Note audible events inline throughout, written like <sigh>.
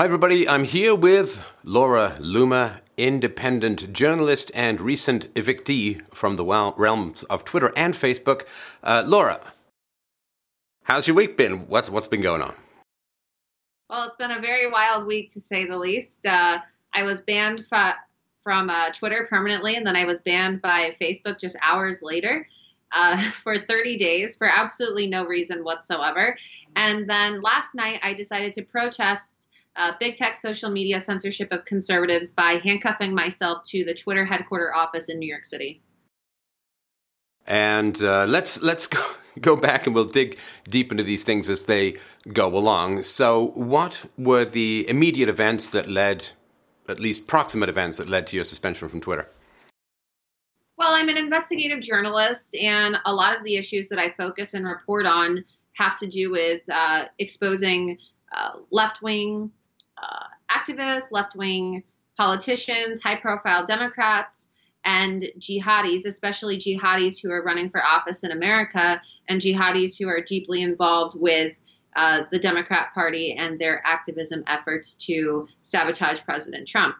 Hi, everybody. I'm here with Laura Loomer, independent journalist and recent evictee from the realms of Twitter and Facebook. Uh, Laura, how's your week been? What's what's been going on? Well, it's been a very wild week to say the least. Uh, I was banned fa- from uh, Twitter permanently, and then I was banned by Facebook just hours later uh, <laughs> for 30 days for absolutely no reason whatsoever. And then last night, I decided to protest uh, big tech social media censorship of conservatives by handcuffing myself to the Twitter headquarter office in New York City. And uh, let's let's <laughs> go, go back and we'll dig deep into these things as they go along. So, what were the immediate events that led, at least proximate events that led to your suspension from Twitter? Well, I'm an investigative journalist, and a lot of the issues that I focus and report on have to do with uh, exposing uh, left wing uh, activists, left wing politicians, high profile Democrats, and jihadis, especially jihadis who are running for office in America and jihadis who are deeply involved with uh, the Democrat Party and their activism efforts to sabotage President Trump.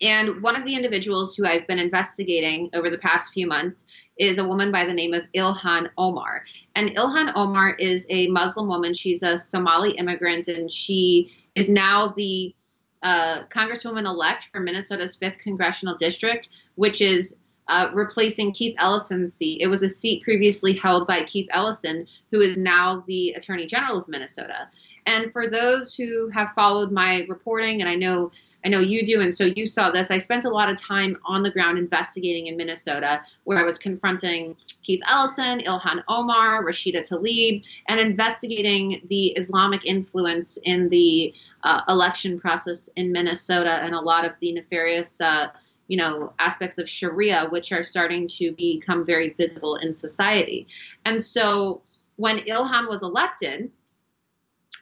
And one of the individuals who I've been investigating over the past few months is a woman by the name of Ilhan Omar. And Ilhan Omar is a Muslim woman. She's a Somali immigrant, and she is now the uh, Congresswoman elect for Minnesota's 5th Congressional District, which is uh, replacing Keith Ellison's seat. It was a seat previously held by Keith Ellison, who is now the Attorney General of Minnesota. And for those who have followed my reporting, and I know I know you do, and so you saw this. I spent a lot of time on the ground investigating in Minnesota, where I was confronting Keith Ellison, Ilhan Omar, Rashida Tlaib, and investigating the Islamic influence in the uh, election process in Minnesota and a lot of the nefarious. Uh, you know aspects of sharia which are starting to become very visible in society and so when ilhan was elected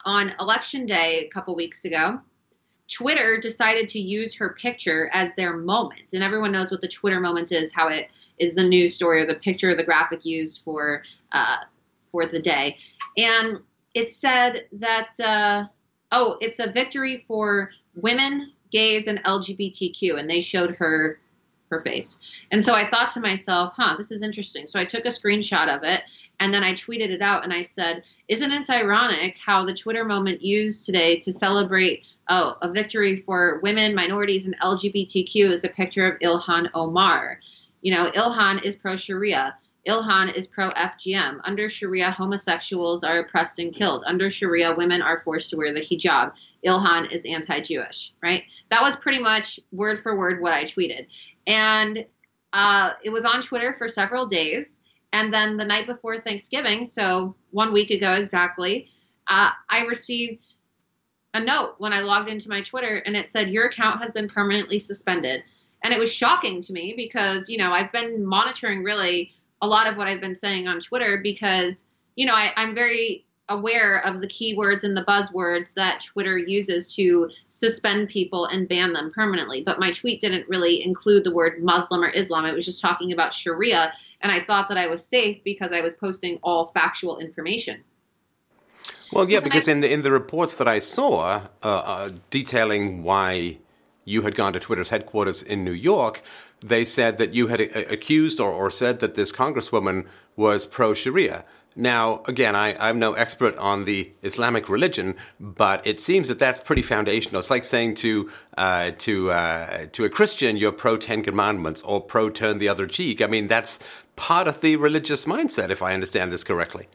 on election day a couple weeks ago Twitter decided to use her picture as their moment. And everyone knows what the Twitter moment is, how it is the news story or the picture or the graphic used for uh, for the day. And it said that uh, oh, it's a victory for women, gays, and LGBTQ, and they showed her her face. And so I thought to myself, huh, this is interesting. So I took a screenshot of it and then I tweeted it out and I said, isn't it ironic how the Twitter moment used today to celebrate oh, a victory for women, minorities, and LGBTQ is a picture of Ilhan Omar. You know, Ilhan is pro Sharia. Ilhan is pro FGM. Under Sharia, homosexuals are oppressed and killed. Under Sharia, women are forced to wear the hijab. Ilhan is anti Jewish, right? That was pretty much word for word what I tweeted. And uh, it was on Twitter for several days. And then the night before Thanksgiving, so one week ago exactly, uh, I received a note when I logged into my Twitter and it said, Your account has been permanently suspended. And it was shocking to me because, you know, I've been monitoring really a lot of what I've been saying on Twitter because, you know, I, I'm very aware of the keywords and the buzzwords that Twitter uses to suspend people and ban them permanently. But my tweet didn't really include the word Muslim or Islam. It was just talking about Sharia. And I thought that I was safe because I was posting all factual information. Well, yeah, because I, in the in the reports that I saw uh, uh, detailing why you had gone to Twitter's headquarters in New York, they said that you had a- accused or, or said that this congresswoman was pro Sharia. Now, again, I, I'm no expert on the Islamic religion, but it seems that that's pretty foundational. It's like saying to uh, to uh, to a Christian, "You're pro Ten Commandments" or "pro turn the other cheek." I mean, that's part of the religious mindset, if I understand this correctly.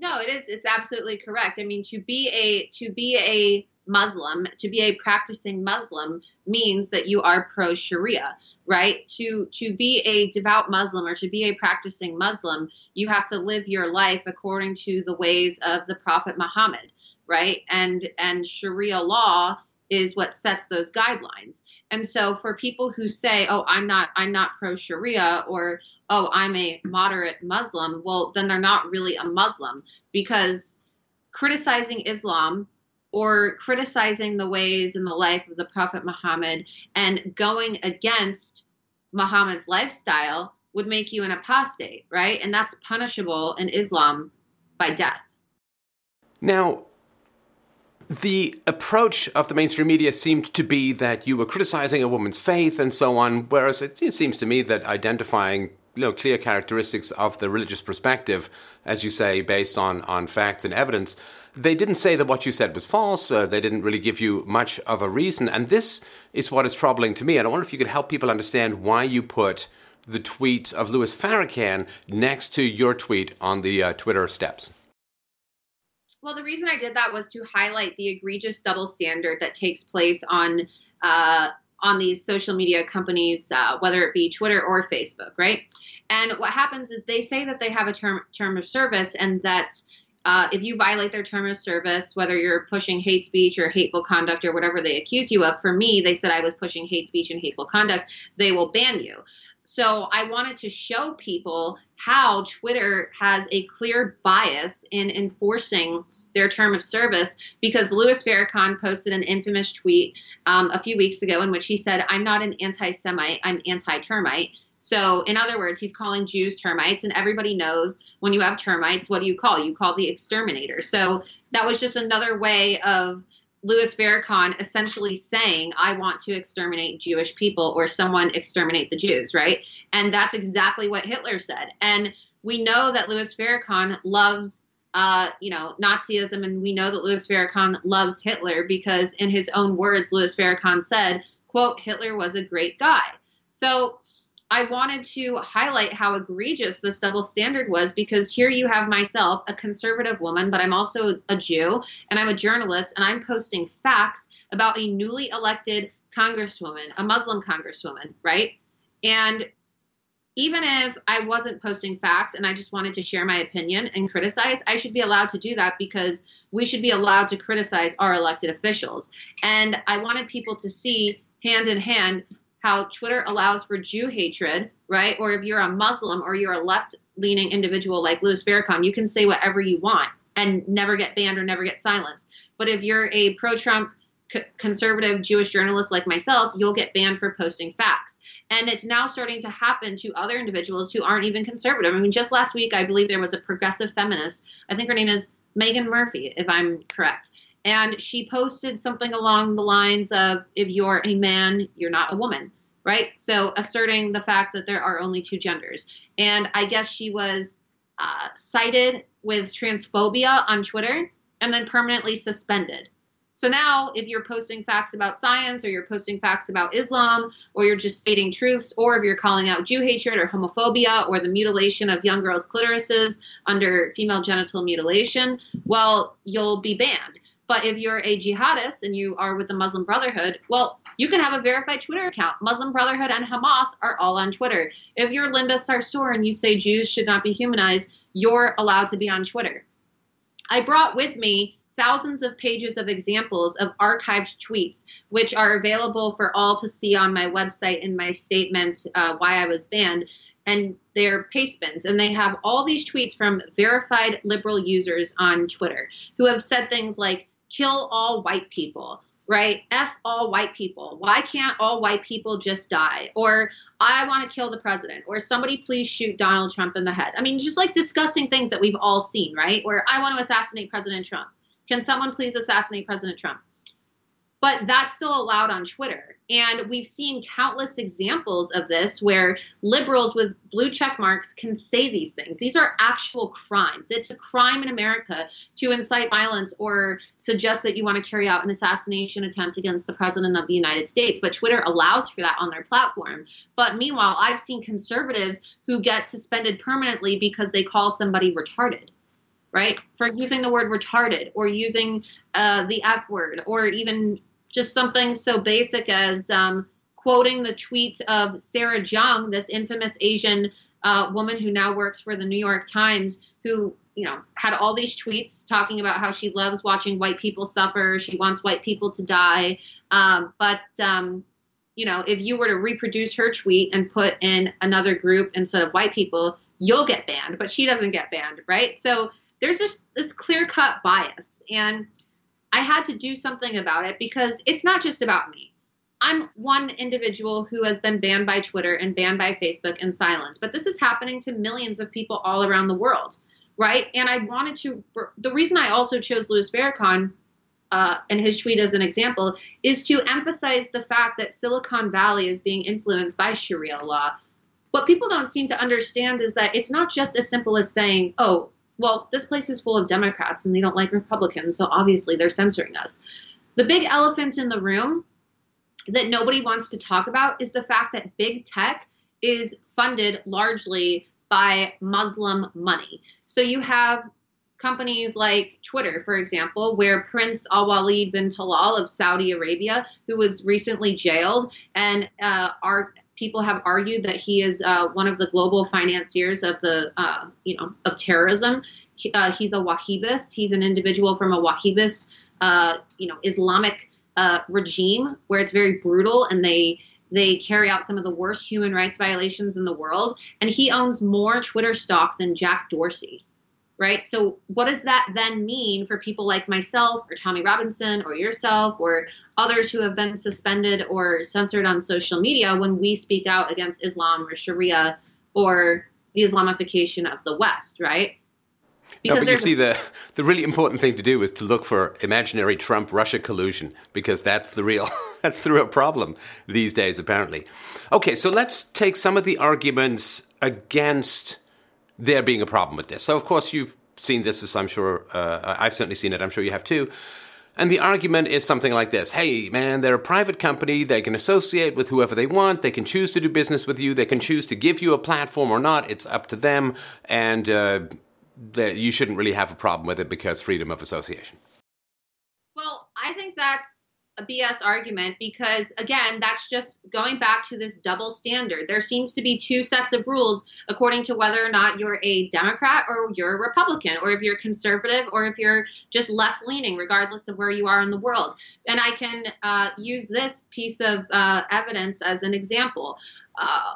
No, it is. It's absolutely correct. I mean, to be a to be a Muslim, to be a practicing Muslim means that you are pro Sharia, right? To to be a devout Muslim or to be a practicing Muslim, you have to live your life according to the ways of the Prophet Muhammad, right? And and Sharia law is what sets those guidelines. And so for people who say, "Oh, I'm not I'm not pro Sharia," or oh, I'm a moderate Muslim, well, then they're not really a Muslim because criticizing Islam or criticizing the ways and the life of the Prophet Muhammad and going against Muhammad's lifestyle would make you an apostate, right? And that's punishable in Islam by death. Now, the approach of the mainstream media seemed to be that you were criticizing a woman's faith and so on, whereas it, seems to me that identifying know, clear characteristics of the religious perspective, as you say, based on, on facts and evidence, they didn't say that what you said was false. Uh, they didn't really give you much of a reason. And this is what is troubling to me. And I wonder if you could help people understand why you put the tweet of Louis Farrakhan next to your tweet on the uh, Twitter steps. Well, the reason I did that was to highlight the egregious double standard that takes place on uh, on these social media companies, uh, whether it be Twitter or Facebook, right? And what happens is they say that they have a term term of service, and that uh, if you violate their term of service, whether you're pushing hate speech or hateful conduct or whatever they accuse you of, for me, they said I was pushing hate speech and hateful conduct, they will ban you. So I wanted to show people how Twitter has a clear bias in enforcing their term of service because Louis Farrakhan posted an infamous tweet um, a few weeks ago in which he said, I'm not an anti Semite, I'm anti termite. So, in other words, he's calling Jews termites, and everybody knows when you have termites, what do you call? You call the exterminator. So, that was just another way of Louis Farrakhan essentially saying, I want to exterminate Jewish people or someone exterminate the Jews, right? And that's exactly what Hitler said. And we know that Louis Farrakhan loves, uh, you know, Nazism, and we know that Louis Farrakhan loves Hitler because, in his own words, Louis Farrakhan said, quote, Hitler was a great guy. So I wanted to highlight how egregious this double standard was because here you have myself, a conservative woman, but I'm also a Jew and I'm a journalist and I'm posting facts about a newly elected congresswoman, a Muslim congresswoman, right? And even if I wasn't posting facts and I just wanted to share my opinion and criticize, I should be allowed to do that because we should be allowed to criticize our elected officials. And I wanted people to see hand in hand how Twitter allows for Jew hatred, right? Or if you're a Muslim or you're a left leaning individual like Louis Farrakhan, you can say whatever you want and never get banned or never get silenced. But if you're a pro Trump conservative Jewish journalist like myself, you'll get banned for posting facts. And it's now starting to happen to other individuals who aren't even conservative. I mean, just last week, I believe there was a progressive feminist. I think her name is Meghan Murphy, if I'm correct and she posted something along the lines of if you're a man you're not a woman right? So asserting the fact that there are only two genders. And i guess she was uh, cited with transphobia on twitter and then permanently suspended. So now if you're posting facts about science or you're posting facts about islam or you're just stating truths or if you're calling out jew hatred or homophobia or the mutilation of young girls clitorises under female genital mutilation well you'll be banned but if you're a jihadist and you are with the Muslim Brotherhood, well, you can have a verified Twitter account. Muslim Brotherhood and Hamas are all on Twitter. If you're Linda Sarsour and you say Jews should not be humanized, you're allowed to be on Twitter. I brought with me thousands of pages of examples of archived tweets, which are available for all to see on my website in my statement uh, why I was banned. And they're paste bins, and they have all these tweets from verified liberal users on Twitter who have said things like, kill all white people, right? F all white people. Why can't all white people just die? Or I want to kill the president, or somebody please shoot Donald Trump in the head. I mean, just like disgusting things that we've all seen, right? Where I want to assassinate President Trump. Can someone please assassinate President Trump? But that's still allowed on Twitter. And we've seen countless examples of this where liberals with blue check marks can say these things. These are actual crimes. It's a crime in America to incite violence or suggest that you want to carry out an assassination attempt against the president of the United States. But Twitter allows for that on their platform. But meanwhile, I've seen conservatives who get suspended permanently because they call somebody retarded right? For using the word retarded or using uh, the F word or even just something so basic as um, quoting the tweet of Sarah Jeong, this infamous Asian uh, woman who now works for the New York Times, who you know had all these tweets talking about how she loves watching white people suffer, she wants white people to die, um, but um, you know if you were to reproduce her tweet and put in another group instead of white people, you'll get banned, but she doesn't get banned, right? So there's just this clear cut bias and I had to do something about it because it's not just about me. I'm one individual who has been banned by Twitter and banned by Facebook and silenced, but this is happening to millions of people all around the world, right? And I wanted to, the reason I also chose Louis Farrakhan uh, and his tweet as an example, is to emphasize the fact that Silicon Valley is being influenced by Sharia law. What people don't seem to understand is that it's not just as simple as saying, oh, well, this place is full of Democrats and they don't like Republicans, so obviously they're censoring us. The big elephant in the room that nobody wants to talk about is the fact that big tech is funded largely by Muslim money. So you have companies like Twitter, for example, where Prince Al Walid bin Talal of Saudi Arabia, who was recently jailed, and uh, people have argued that he is uh, one of the global financiers of the, uh, you know, of terrorism. He, uh, he's a Wahhabist. He's an individual from a Wahhabist, uh, you know, Islamic uh, regime where it's very brutal and they they carry out some of the worst human rights violations in the world. And he owns more Twitter stock than Jack Dorsey right? So, what does that then mean for people like myself or Tommy Robinson or yourself or others who have been suspended or censored on social media when we speak out against Islam or Sharia or the Islamification of the West, right? Because no, but you see, the the really important thing to do is to look for imaginary Trump Russia collusion because that's the real <laughs> that's the real problem these days, apparently. Okay, so let's take some of the arguments against there being a problem with this. So, of course, you've seen this, as I'm sure uh, I've certainly seen it. I'm sure you have too. And the argument is something like this Hey, man, they're a private company. They can associate with whoever they want. They can choose to do business with you. They can choose to give you a platform or not. It's up to them. And uh, you shouldn't really have a problem with it because freedom of association. Well, I think that's a BS argument because, again, that's just going back to this double standard. There seems to be two sets of rules according to whether or not you're a Democrat or you're a Republican, or if you're conservative or if you're just left leaning, regardless of where you are in the world. And I can uh, use this piece of uh, evidence as an example. Uh,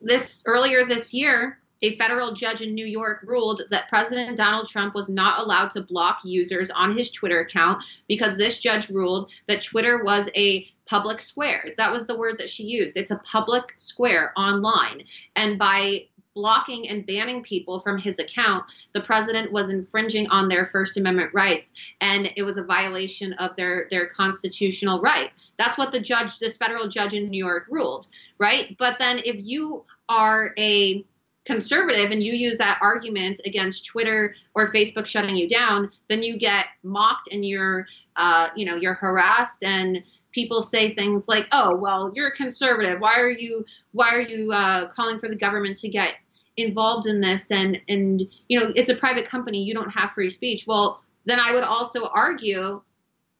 this earlier this year, a federal judge in New York ruled that President Donald Trump was not allowed to block users on his Twitter account because this judge ruled that Twitter was a public square. That was the word that she used. It's a public square online. And by blocking and banning people from his account, the president was infringing on their First Amendment rights, and it was a violation of their their constitutional right. That's what the judge, this federal judge in New York, ruled, right? But then if you are a conservative and you use that argument against Twitter or Facebook shutting you down, then you get mocked and you're, uh, you know, you're harassed and people say things like, "Oh, well, you're a conservative. Why are you, why are you uh, calling for the government to get involved in this?" And and you know, it's a private company. You don't have free speech. Well, then I would also argue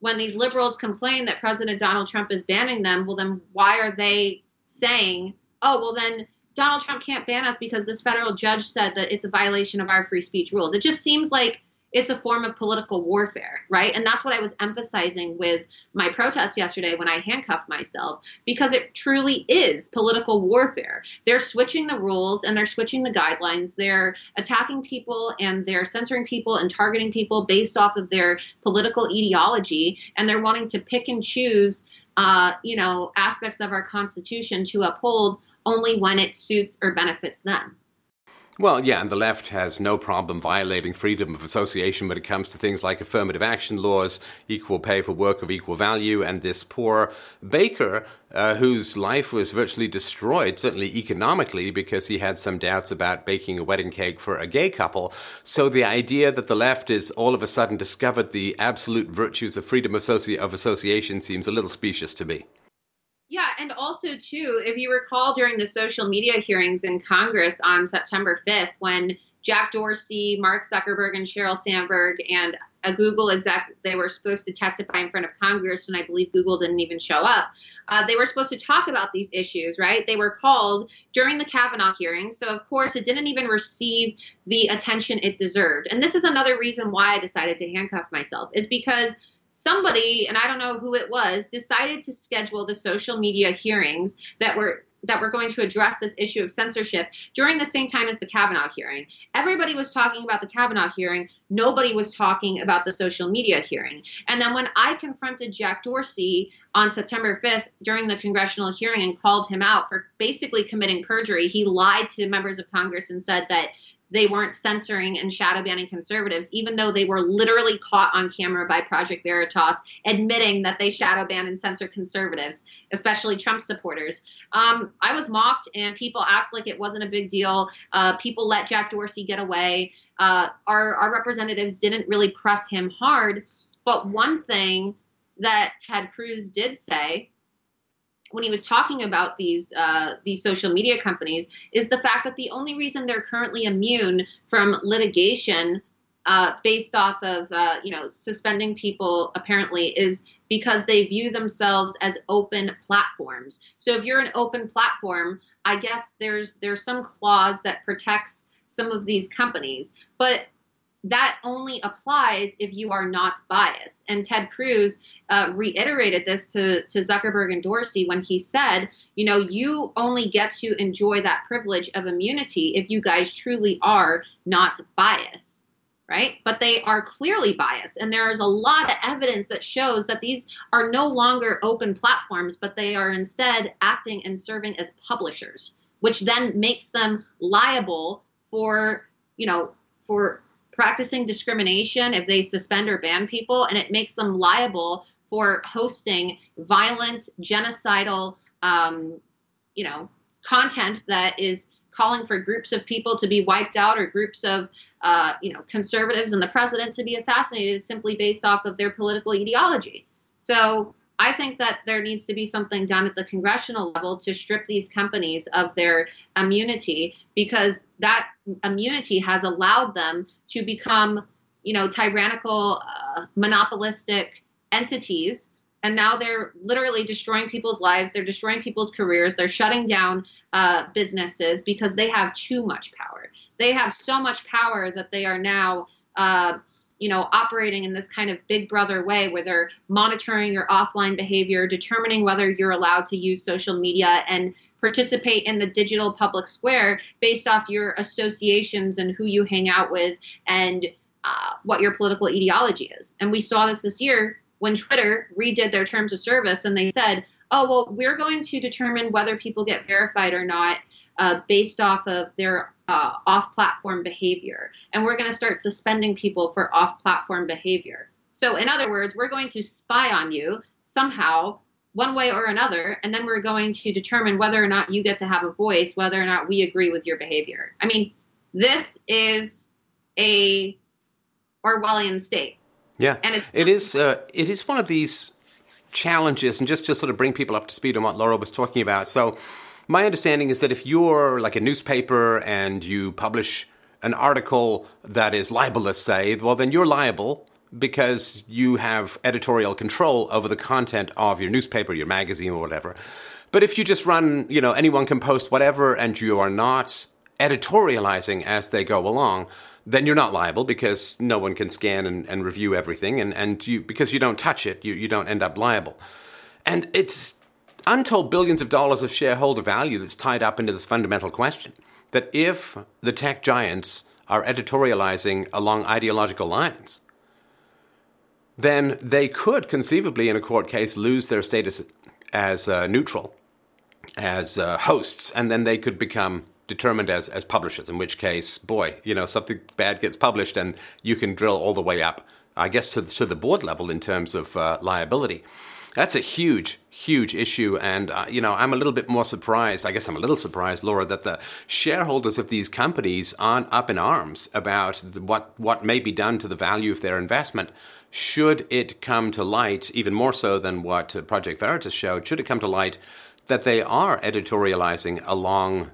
when these liberals complain that President Donald Trump is banning them. Well, then why are they saying, "Oh, well, then." Donald Trump can't ban us because this federal judge said that it's a violation of our free speech rules. It just seems like it's a form of political warfare, right? And that's what I was emphasizing with my protest yesterday when I handcuffed myself, because it truly is political warfare. They're switching the rules and they're switching the guidelines. They're attacking people and they're censoring people and targeting people based off of their political ideology, and they're wanting to pick and choose, uh, you know, aspects of our Constitution to uphold only when it suits or benefits them. Well, yeah, and the left has no problem violating freedom of association when it comes to things like affirmative action laws, equal pay for work of equal value, and this poor baker uh, whose life was virtually destroyed, certainly economically, because he had some doubts about baking a wedding cake for a gay couple. So the idea that the left is all of a sudden discovered the absolute virtues of freedom of, associ- of association seems a little specious to me. Yeah, and also too, if you recall during the social media hearings in Congress on September 5th, when Jack Dorsey, Mark Zuckerberg, and Sheryl Sandberg and a Google exec they were supposed to testify in front of Congress, and I believe Google didn't even show up. Uh, they were supposed to talk about these issues, right? They were called during the Kavanaugh hearings, so of course it didn't even receive the attention it deserved. And this is another reason why I decided to handcuff myself, is because somebody, and I don't know who it was, decided to schedule the social media hearings that were that were going to address this issue of censorship during the same time as the Kavanaugh hearing. Everybody was talking about the Kavanaugh hearing. Nobody was talking about the social media hearing. And then when I confronted Jack Dorsey on September 5th during the congressional hearing and called him out for basically committing perjury, he lied to members of Congress and said that they weren't censoring and shadow banning conservatives, even though they were literally caught on camera by Project Veritas admitting that they shadow ban and censor conservatives, especially Trump supporters. Um, I was mocked, and people act like it wasn't a big deal. Uh, people let Jack Dorsey get away. Uh, our, our representatives didn't really press him hard. But one thing that Ted Cruz did say when he was talking about these uh, these social media companies is the fact that the only reason they're currently immune from litigation uh, based off of uh, you know suspending people apparently is because they view themselves as open platforms. So if you're an open platform, I guess there's there's some clause that protects some of these companies, but that only applies if you are not biased. And Ted Cruz uh, reiterated this to, to Zuckerberg and Dorsey when he said, you know, you only get to enjoy that privilege of immunity if you guys truly are not biased. Right? But they are clearly biased. And there is a lot of evidence that shows that these are no longer open platforms, but they are instead acting and serving as publishers, which then makes them liable for, you know, for practicing discrimination if they suspend or ban people, and it makes them liable for hosting violent, genocidal, um, you know, content that is calling for groups of people to be wiped out or groups of, uh, you know, conservatives and the president to be assassinated simply based off of their political ideology. So I think that there needs to be something done at the congressional level to strip these companies of their immunity because that immunity has allowed them to become, you know, tyrannical, uh, monopolistic entities. And now they're literally destroying people's lives. They're destroying people's careers. They're shutting down uh, businesses because they have too much power. They have so much power that they are now uh, you know, operating in this kind of big brother way where they're monitoring your offline behavior, determining whether you're allowed to use social media and participate in the digital public square based off your associations and who you hang out with and uh, what your political ideology is. And we saw this this year when Twitter redid their terms of service and they said, oh, well, we're going to determine whether people get verified or not uh, based off of their uh, off platform behavior. And we're going to start suspending people for off platform behavior. So, in other words, we're going to spy on you somehow, one way or another, and then we're going to determine whether or not you get to have a voice, whether or not we agree with your behavior. I mean, this is a Orwellian state. Yeah, and it's it is uh, it is one of these challenges, and just to sort of bring people up to speed on what Laura was talking about. So my understanding is that if you're like a newspaper and you publish an article that is libelous, say, well, then you're liable because you have editorial control over the content of your newspaper, your magazine, or whatever. But if you just run, you know, anyone can post whatever and you are not editorializing as they go along, then you're not liable because no one can scan and, and review everything and, and you because you don't touch it, you, you don't end up liable. And it's untold billions of dollars of shareholder value that's tied up into this fundamental question that if the tech giants are editorializing along ideological lines, then they could conceivably, in a court case, lose their status as uh, neutral, as uh, hosts, and then they could become determined as, as publishers, in which case, boy, you know, something bad gets published and you can drill all the way up, I guess, to the, to the board level in terms of uh, liability. That's a huge, huge issue. And, uh, you know, I'm a little bit more surprised. I guess I'm a little surprised, Laura, that the shareholders of these companies aren't up in arms about the, what, what may be done to the value of their investment. Should it come to light, even more so than what Project Veritas showed, should it come to light that they are editorializing along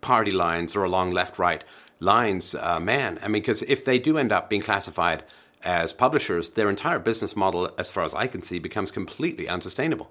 party lines or along left right lines, uh, man, I mean, because if they do end up being classified as publishers, their entire business model, as far as I can see, becomes completely unsustainable.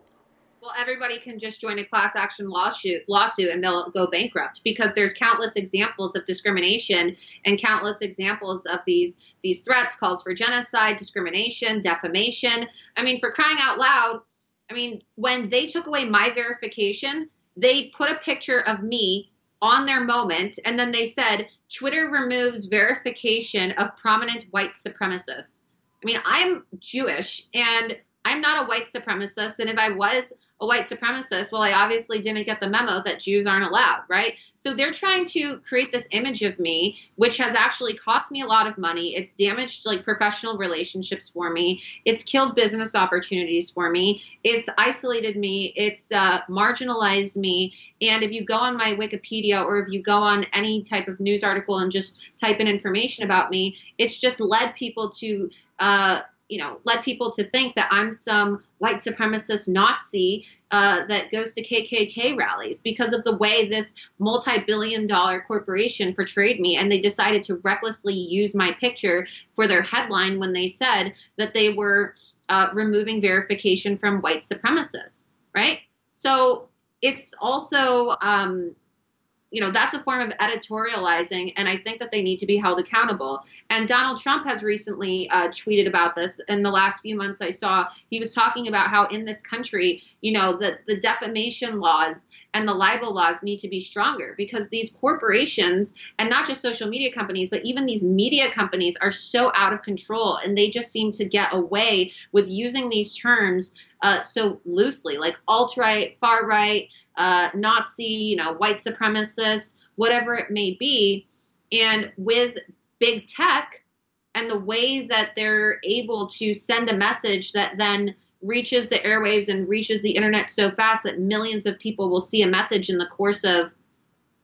Well, everybody can just join a class action lawsuit, lawsuit, and they'll go bankrupt because there's countless examples of discrimination and countless examples of these these threats, calls for genocide, discrimination, defamation. I mean, for crying out loud, I mean, when they took away my verification, they put a picture of me on their moment, and then they said Twitter removes verification of prominent white supremacists. I mean, I'm Jewish and I'm not a white supremacist. And if I was a white supremacist, well, I obviously didn't get the memo that Jews aren't allowed, right? So they're trying to create this image of me, which has actually cost me a lot of money. It's damaged like professional relationships for me. It's killed business opportunities for me. It's isolated me. It's uh, marginalized me. And if you go on my Wikipedia or if you go on any type of news article and just type in information about me, it's just led people to uh, you know, led people to think that I'm some white supremacist Nazi uh, that goes to KKK rallies because of the way this multi billion dollar corporation portrayed me. And they decided to recklessly use my picture for their headline when they said that they were uh, removing verification from white supremacists, right? So it's also, um, you know that's a form of editorializing and i think that they need to be held accountable. And donald trump has recently uh, tweeted about this. In the last few months i saw he was talking about how in this country you know the, the defamation laws and the libel laws need to be stronger because these corporations and not just social media companies but even these media companies are so out of control and they just seem to get away with using these terms uh, so loosely like alt-right far right uh, Nazi, you know, white supremacist, whatever it may be. And with big tech and the way that they're able to send a message that then reaches the airwaves and reaches the internet so fast that millions of people will see a message in the course of,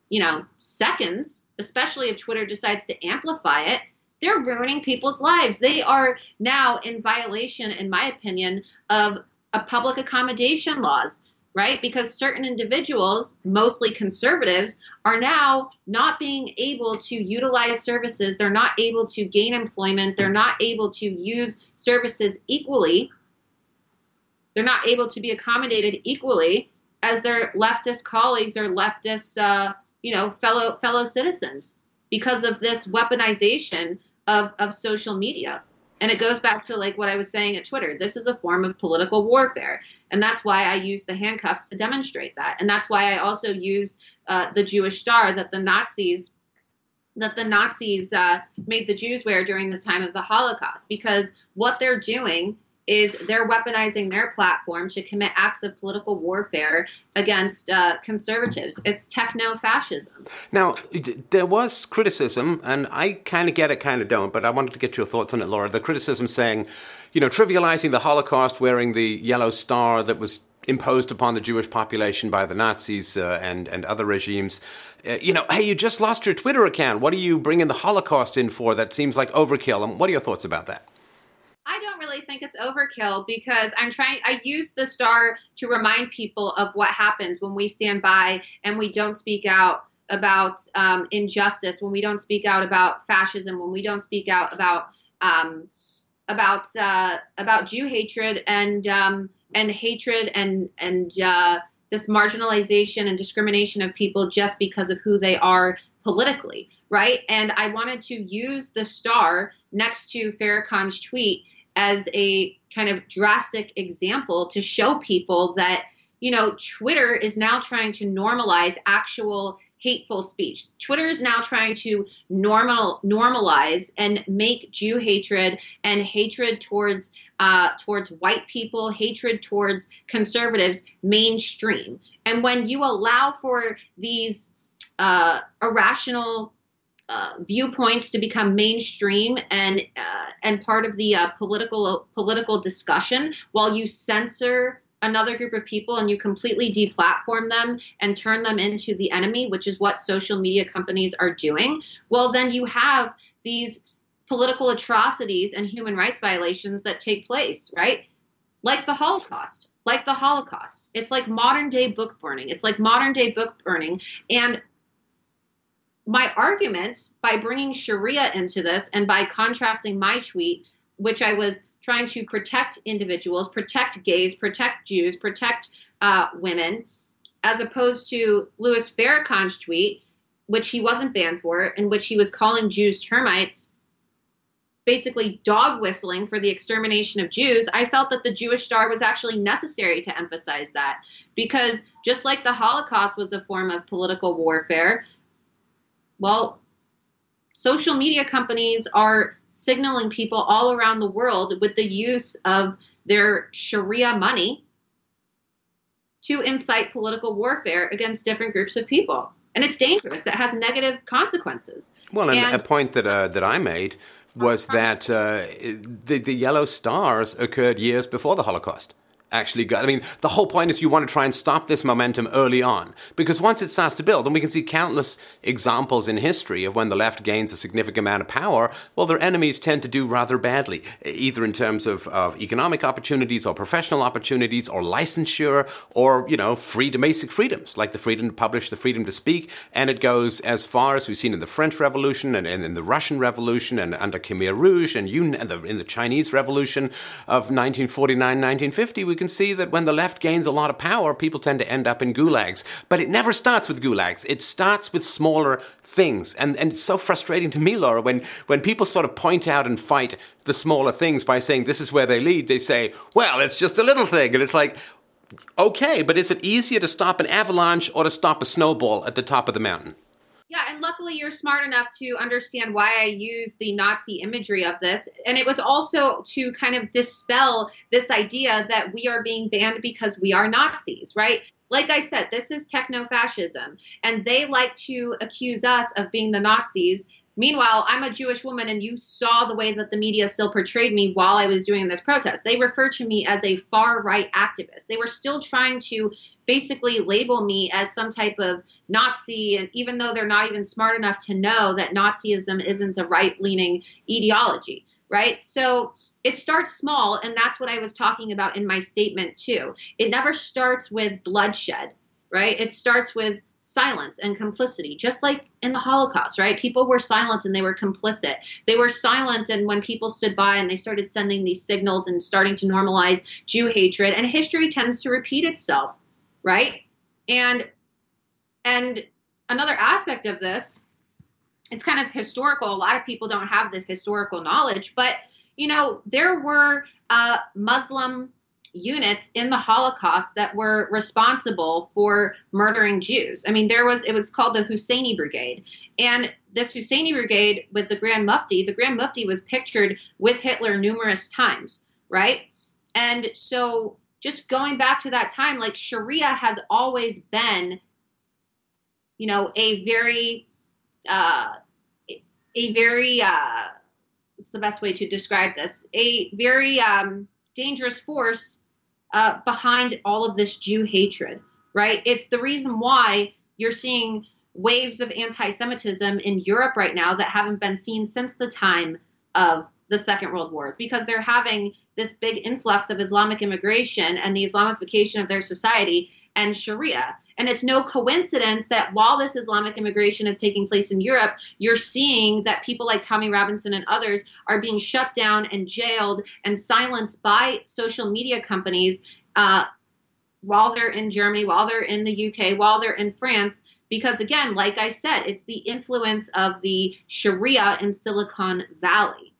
you know, seconds, especially if Twitter decides to amplify it, they're ruining people's lives. They are now in violation, in my opinion, of a public accommodation laws right? Because certain individuals, mostly conservatives, are now not being able to utilize services. They're not able to gain employment. They're not able to use services equally. They're not able to be accommodated equally as their leftist colleagues or leftist, uh, you know, fellow fellow citizens because of this weaponization of, of social media. And it goes back to like what I was saying at Twitter. This is a form of political warfare. And that's why I used the handcuffs to demonstrate that. And that's why I also used uh, the Jewish star that the Nazis that the Nazis uh, made the Jews wear during the time of the Holocaust, because what they're doing is they're weaponizing their platform to commit acts of political warfare against uh, conservatives. It's techno fascism. Now, there was criticism, and I kind of get it, kind of don't, but I wanted to get your thoughts on it, Laura. The criticism saying, you know, trivializing the Holocaust, wearing the yellow star that was imposed upon the Jewish population by the Nazis uh, and and other regimes. Uh, you know, hey, you just lost your Twitter account. What are you bringing the Holocaust in for? That seems like overkill. And what are your thoughts about that? I don't really think it's overkill because I'm trying, I use the star to remind people of what happens when we stand by and we don't speak out about um, injustice, when we don't speak out about fascism, when we don't speak out about um, about uh, about Jew hatred and um, and hatred and and uh, this marginalization and discrimination of people just because of who they are politically, right? And I wanted to use the star next to Farrakhan's tweet as a kind of drastic example to show people that, you know, Twitter is now trying to normalize actual hateful speech. Twitter is now trying to normal normalize and make Jew hatred and hatred towards uh, towards white people, hatred towards conservatives mainstream. And when you allow for these uh, irrational uh, viewpoints to become mainstream and uh, and part of the uh, political political discussion while you censor another group of people and you completely deplatform them and turn them into the enemy which is what social media companies are doing. Well then you have these political atrocities and human rights violations that take place right? Like the holocaust like the holocaust. It's like modern day book burning. It's like modern day book burning. And my argument by bringing Sharia into this and by contrasting my tweet, which I was trying to protect individuals, protect gays, protect Jews, protect uh, women, as opposed to Louis Farrakhan's tweet, which he wasn't banned for, in which he was calling Jews termites, basically dog whistling for the extermination of Jews, I felt that the Jewish star was actually necessary to emphasize that. Because just like the Holocaust was a form of political warfare, well, social media companies are signaling people all around the world with the use of their Sharia money to incite political warfare against different groups of people. And it's dangerous. It has negative consequences. Well, and, and a point that uh, that I made was that uh, the, the yellow stars occurred years before the Holocaust actually got. I mean, the whole point is you want to try and stop this momentum early on because once it starts to build, and we can see countless examples in history of when the left gains a significant amount of power, well, their enemies tend to do rather badly, either in terms of, of economic opportunities or professional opportunities or licensure or, you know, freedom, basic freedoms like the freedom to publish, the freedom to speak. And it goes as far as we've seen in the French Revolution and, and in the Russian Revolution and under Khmer Rouge and you, in, the, in the Chinese Revolution of 1949, 1950. We can see that when the left gains a lot of power, people tend to end up in gulags. But it never starts with gulags. It starts with smaller things. And, and it's so frustrating to me, Laura, when, when people sort of point out and fight the smaller things by saying this is where they lead, they say, well, it's just a little thing. And it's like, okay, but is it easier to stop an avalanche or to stop a snowball at the top of the mountain? Yeah, and luckily you're smart enough to understand why I use the Nazi imagery of this. And it was also to kind of dispel this idea that we are being banned because we are Nazis, right? Like I said, this is techno fascism, and they like to accuse us of being the Nazis. Meanwhile, I'm a Jewish woman, and you saw the way that the media still portrayed me while I was doing this protest. They refer to me as a far right activist. They were still trying to basically label me as some type of Nazi, and even though they're not even smart enough to know that Nazism isn't a right leaning ideology, right? So it starts small, and that's what I was talking about in my statement, too. It never starts with bloodshed, right? It starts with silence and complicity, just like in the Holocaust, right? People were silent and they were complicit. They were silent, and when people stood by and they started sending these signals and starting to normalize Jew hatred, and history tends to repeat itself right? And and another aspect of this, it's kind of historical. A lot of people don't have this historical knowledge, but you know, there were uh, Muslim units in the Holocaust that were responsible for murdering Jews. I mean, there was it was called the Husseini Brigade, and this Husseini Brigade with the Grand Mufti, the Grand Mufti was pictured with Hitler numerous times, right? And so just going back to that time, like Sharia has always been, you know, a very, uh, a very, uh, what's the best way to describe this? A very um, dangerous force uh, behind all of this Jew hatred, right? It's the reason why you're seeing waves of anti Semitism in Europe right now that haven't been seen since the time of the Second World Wars because they're having this big influx of Islamic immigration and the Islamification of their society and Sharia. And it's no coincidence that while this Islamic immigration is taking place in Europe, you're seeing that people like Tommy Robinson and others are being shut down and jailed and silenced by social media companies uh, while they're in Germany, while they're in the UK, while they're in France. Because again, like I said, it's the influence of the Sharia in Silicon Valley.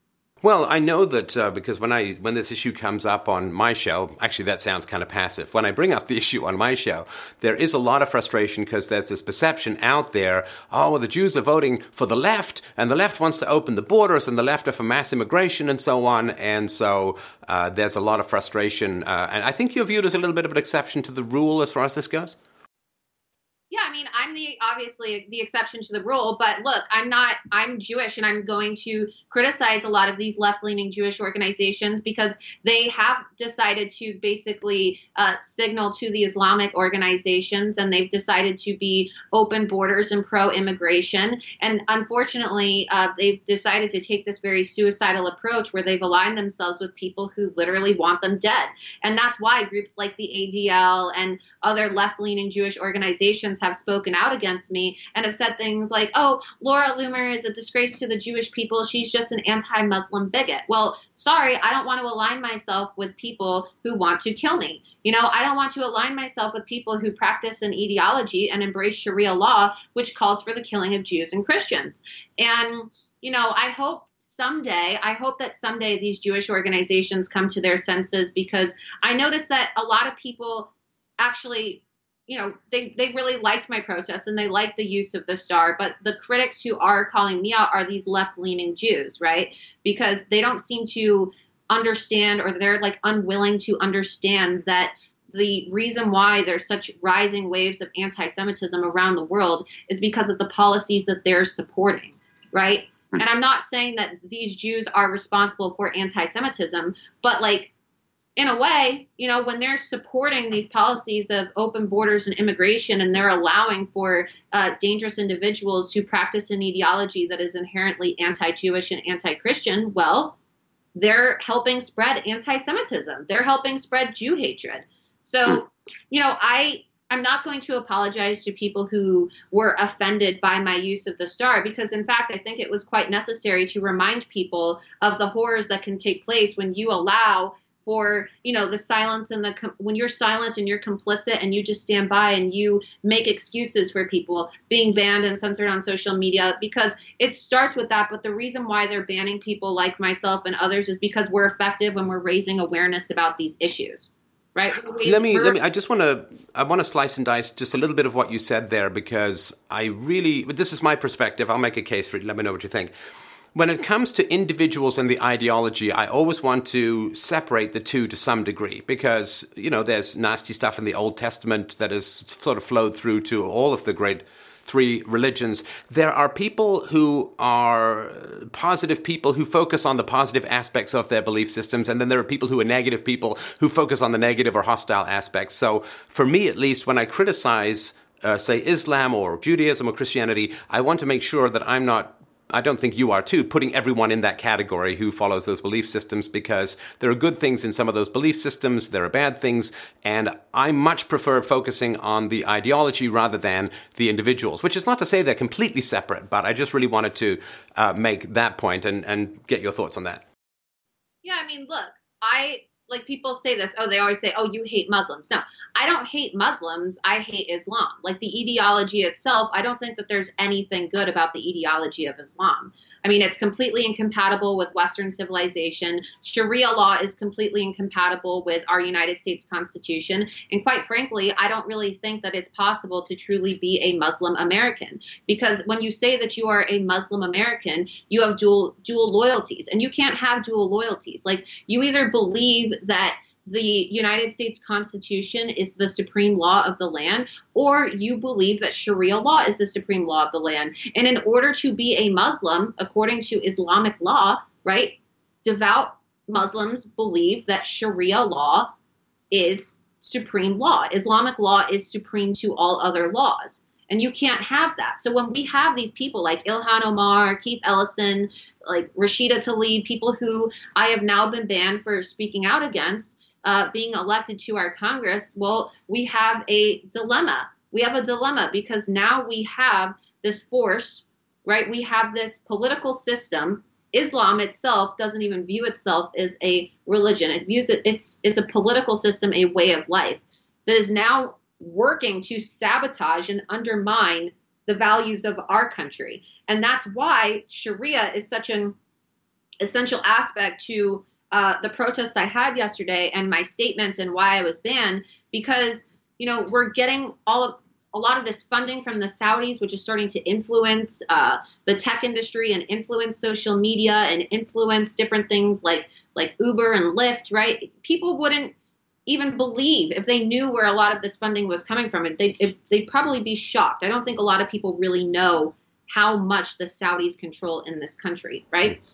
Well, I know that uh, because when I when this issue comes up on my show, actually that sounds kind of passive. When I bring up the <laughs> issue on my show, there is a lot of frustration because there's this perception out there: oh, well, the Jews are voting for the left, and the left wants to open the borders, and the left are for mass immigration, and so on. And so uh, there's a lot of frustration. Uh, and I think you're viewed as a little bit of an exception to the rule as far as this goes. Yeah, I mean, I'm the obviously the exception to the rule, but look, I'm not. I'm Jewish, and I'm going to criticize a lot of these left-leaning Jewish organizations because they have decided to basically uh, signal to the Islamic organizations, and they've decided to be open borders and pro-immigration. And unfortunately, uh, they've decided to take this very suicidal approach where they've aligned themselves with people who literally want them dead. And that's why groups like the ADL and other left-leaning Jewish organizations have spoken out against me and have said things like, "Oh, Laura Loomer is a disgrace to the Jewish people. She's just an anti-Muslim bigot." Well, sorry, I don't want to align myself with people who want to kill me. You know, I don't want to align myself with people who practice an ideology and embrace Sharia law, which calls for the killing of Jews and Christians. And you know, I hope someday, I hope that someday these Jewish organizations come to their senses because I notice that a lot of people actually you know, they, they really liked my protest and they liked the use of the star. But the critics who are calling me out are these left leaning Jews, right? Because they don't seem to understand or they're like unwilling to understand that the reason why there's such rising waves of anti Semitism around the world is because of the policies that they're supporting, right? Hmm. And I'm not saying that these Jews are responsible for anti Semitism, but like in a way, you know, when they're supporting these policies of open borders and immigration and they're allowing for uh, dangerous individuals who practice an ideology that is inherently anti Jewish and anti Christian, well, they're helping spread anti Semitism. They're helping spread Jew hatred. So, hmm. you know, I. I'm not going to apologize to people who were offended by my use of the star because, in fact, I think it was quite necessary to remind people of the horrors that can take place when you allow for you know the silence and the when you're silent and you're complicit and you just stand by and you make excuses for people being banned and censored on social media because it starts with that. But the reason why they're banning people like myself and others is because we're effective when we're raising awareness about these issues right? Let me let me i just want to i want to slice and dice just a little bit of what you said there because i really this is my perspective. I'll make a case for it. Let me know what you think when it comes to individuals and the ideology, I always want to separate the two to some degree because, you know, there's nasty stuff in the Old Testament that has sort of flowed through to all of the great three religions. There are people who are positive people who focus on the positive aspects of their belief systems, and then there are people who are negative people who focus on the negative or hostile aspects. So, for me at least, when I criticize uh, say Islam or Judaism or Christianity, I want to make sure that I'm not I don't think you are too, putting everyone in that category who follows those belief systems because there are good things in some of those belief systems, there are bad things, and I much prefer focusing on the ideology rather than the individuals, which is not to say they're completely separate, but I just really wanted to uh, make that point and, and get your thoughts on that. Yeah, I mean, look, I like people say this oh they always say oh you hate muslims. No i don't hate muslims i hate islam. Like the ideology itself i don't think that there's anything good about the ideology of islam I mean, it's completely incompatible with Western civilization. Sharia law is completely incompatible with our United States Constitution. And quite frankly, I don't really think that it's possible to truly be a Muslim American because when you say that you are a Muslim American, you have dual dual loyalties, and you can't have dual loyalties. Like you either believe that the United States Constitution is the supreme law of the land, or you believe that Sharia law is the supreme law of the land. And in order to be a Muslim, according to Islamic law, right, devout Muslims believe that Sharia law is supreme law. Islamic law is supreme to all other laws. And you can't have that. So when we have these people like Ilhan Omar, Keith Ellison, like Rashida Tlaib, people who I have now been banned for speaking out against, uh, being elected to our Congress, well, we have a dilemma. We have a dilemma because now we have this force, right? We have this political system. Islam itself doesn't even view itself as a religion. It views it it's it's a political system, a way of life that is now working to sabotage and undermine the values of our country. And that's why Sharia is such an essential aspect to uh, the protests I had yesterday and my statements and why I was banned because you know we're getting all of a lot of this funding from the Saudis, which is starting to influence uh, the tech industry and influence social media and influence different things like like Uber and Lyft. Right? People wouldn't even believe if they knew where a lot of this funding was coming from. It they they'd probably be shocked. I don't think a lot of people really know how much the Saudis control in this country. Right?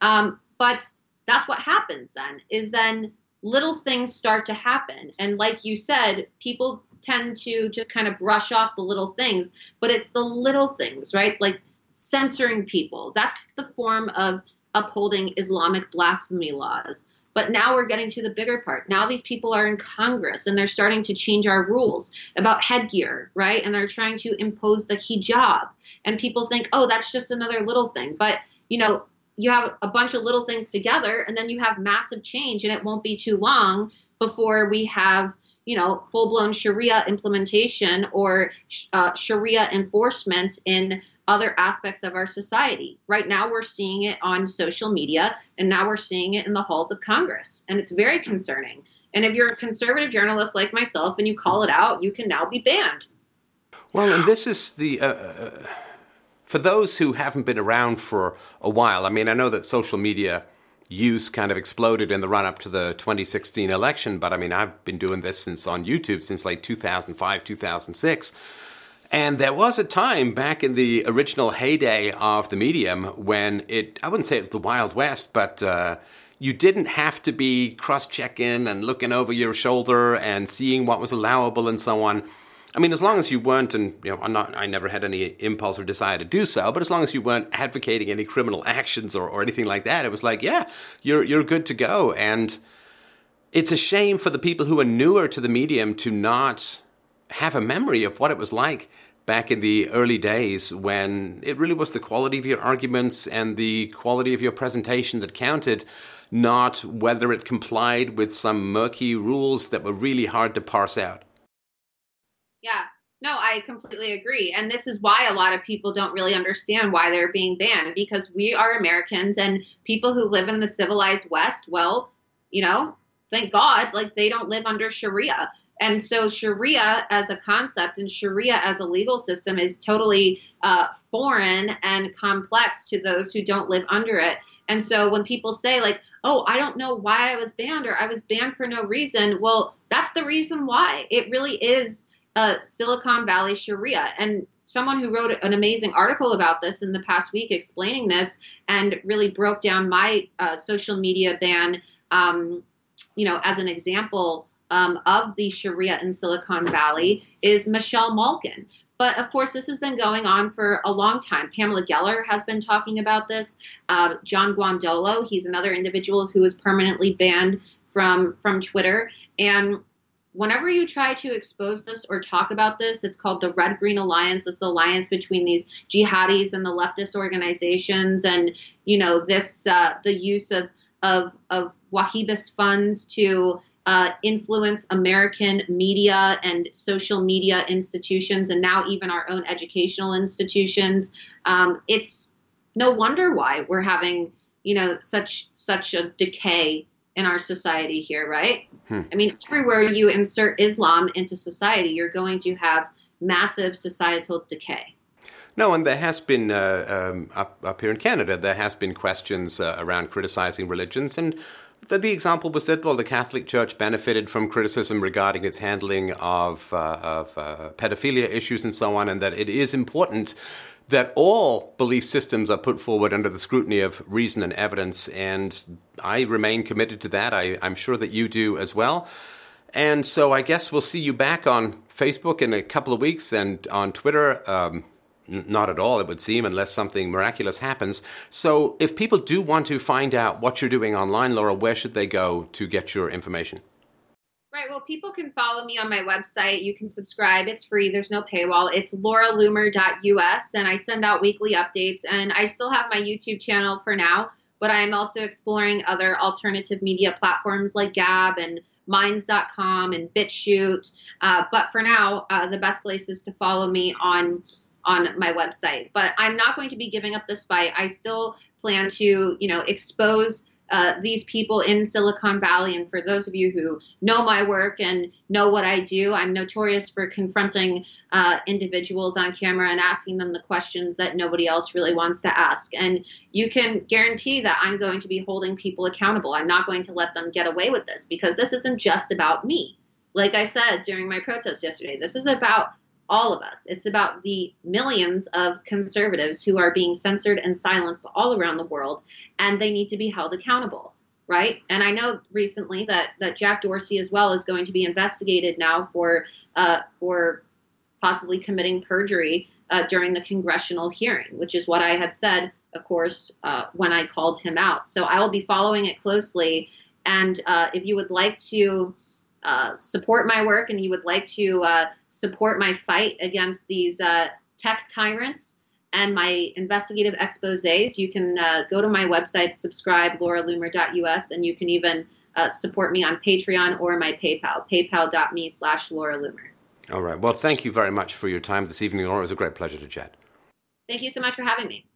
Um, but that's what happens then is then little things start to happen and like you said people tend to just kind of brush off the little things but it's the little things right like censoring people that's the form of upholding islamic blasphemy laws but now we're getting to the bigger part. Now these people are in Congress and they're starting to change our rules about headgear, right? And they're trying to impose the hijab. And people think, oh, that's just another little thing. But, you know, you have a bunch of little things together and then you have massive change and it won't be too long before we have you know full-blown sharia implementation or uh, sharia enforcement in other aspects of our society right now we're seeing it on social media and now we're seeing it in the halls of congress and it's very concerning And if you're a conservative journalist like myself and you call it out, you can now be banned. Well, and this is the. Uh, uh, for those who haven't been around for a while, I mean, I know that social media use kind of exploded in the run up to the 2016 election, but I mean, I've been doing this since on YouTube since like 2005, 2006. And there was a time back in the original heyday of the medium when it, I wouldn't say it was the Wild West, but uh, you didn't have to be cross checking and looking over your shoulder and seeing what was allowable and so on. I mean, as long as you weren't, and you know, not, I never had any impulse or desire to do so, but as long as you weren't advocating any criminal actions or, or anything like that, it was like, yeah, you're you're good to go. And it's a shame for the people who are newer to the medium to not have a memory of what it was like back in the early days when it really was the quality of your arguments and the quality of your presentation that counted, not whether it complied with some murky rules that were really hard to parse out. Yeah. No, I completely agree. And this is why a lot of people don't really understand why they're being banned because we are Americans and people who live in the civilized West, well, you know, thank God, like they don't live under Sharia. And so Sharia as a concept and Sharia as a legal system is totally uh, foreign and complex to those who don't live under it. And so when people say, like, oh, I don't know why I was banned or I was banned for no reason, well, that's the reason why. It really is uh, Silicon Valley Sharia. And someone who wrote an amazing article about this in the past week explaining this and really broke down my uh, social media ban, um, you know, as an example um, of the Sharia in Silicon Valley is Michelle Malkin. But of course, this has been going on for a long time. Pamela Geller has been talking about this. Uh, John Guandolo, he's another individual who is permanently banned from from Twitter. And whenever you try to expose this or talk about this, it's called the Red Green Alliance. This alliance between these jihadis and the leftist organizations, and you know this uh, the use of of of Wahhabist funds to uh, influence American media and social media institutions, and now even our own educational institutions. Um, it's no wonder why we're having, you know, such such a decay in our society here, right? Hmm. I mean, everywhere you insert Islam into society, you're going to have massive societal decay. No, and there has been uh, um, up up here in Canada, there has been questions uh, around criticizing religions and the, the, example was that, well, the Catholic Church benefited from criticism regarding its handling of, uh, of uh, pedophilia issues and so on, and that it is important that all belief systems are put forward under the scrutiny of reason and evidence. And I remain committed to that. I, I'm sure that you do as well. And so I guess we'll see you back on Facebook in a couple of weeks and on Twitter. Um, not at all, it would seem, unless something miraculous happens. So, if people do want to find out what you're doing online, Laura, where should they go to get your information? Right. Well, people can follow me on my website. You can subscribe. It's free. There's no paywall. It's lauraloomer.us, and I send out weekly updates. And I still have my YouTube channel for now, but I'm also exploring other alternative media platforms like Gab and Minds.com and BitChute. Uh, but for now, uh, the best place is to follow me on on my website. But I'm not going to be giving up this fight. I still plan to, you know, expose uh, these people in Silicon Valley. And for those of you who know my work and know what I do, I'm notorious for confronting uh, individuals on camera and asking them the questions that nobody else really wants to ask. And you can guarantee that I'm going to be holding people accountable. I'm not going to let them get away with this because this isn't just about me. Like I said during my protest yesterday, this is about all of us. It's about the millions of conservatives who are being censored and silenced all around the world, and they need to be held accountable, right? And I know recently that that Jack Dorsey as well is going to be investigated now for uh, for possibly committing perjury uh, during the congressional hearing, which is what I had said, of course, uh, when I called him out. So I will be following it closely. And uh, if you would like to uh, support my work and you would like to uh, support my fight against these uh, tech tyrants and my investigative exposes, you can uh, go to my website, subscribe, lauraloomer.us, and you can even uh, support me on Patreon or my PayPal, paypal.me slash Laura Loomer. All right. Well, thank you very much for your time this evening, Laura. It was a great pleasure to chat. Thank you so much for having me.